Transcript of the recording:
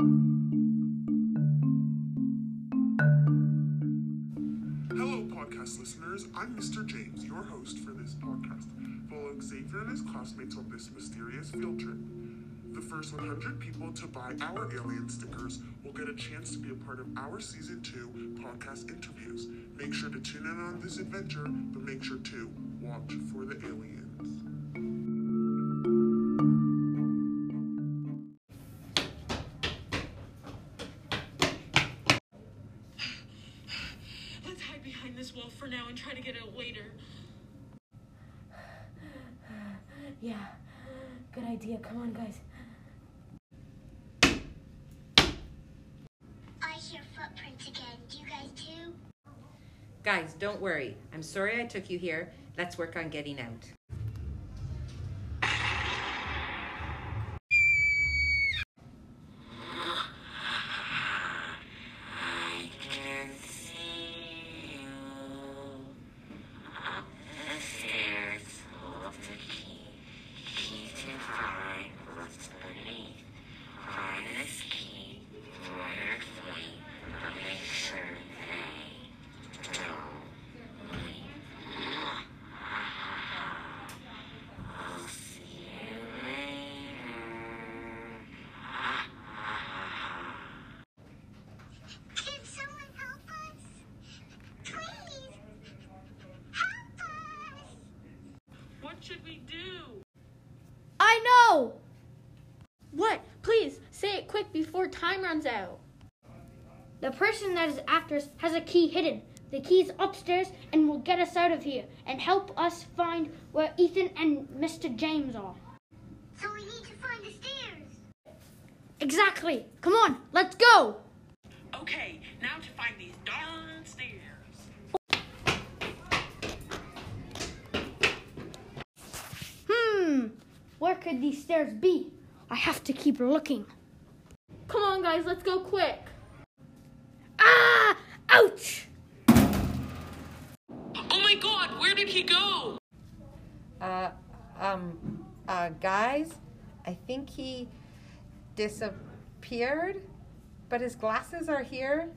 Hello, podcast listeners. I'm Mr. James, your host for this podcast, following Xavier and his classmates on this mysterious field trip. The first 100 people to buy our alien stickers will get a chance to be a part of our season 2 podcast interviews. Make sure to tune in on this adventure, but make sure to hide behind this wall for now and try to get out later. Yeah, good idea. Come on, guys. I hear footprints again. Do you guys too? Guys, don't worry. I'm sorry I took you here. Let's work on getting out. I can see you up the stairs. Hold the key. Key to find what's beneath. Find this key. Letter three. But make sure they don't leave. I'll see you later. Can someone help us? Please! Help us! What should we do? I know! What? Please, say it quick before time runs out. The person that is after us has a key hidden. The key's upstairs and will get us out of here and help us find where Ethan and Mr. James are. So we need to find the stairs. Exactly. Come on, let's go. Okay, now to find these darn stairs. Where could these stairs be? I have to keep looking. Come on, guys, let's go quick. Ah! Ouch! Oh my god, where did he go? Uh, um, uh, guys, I think he disappeared, but his glasses are here.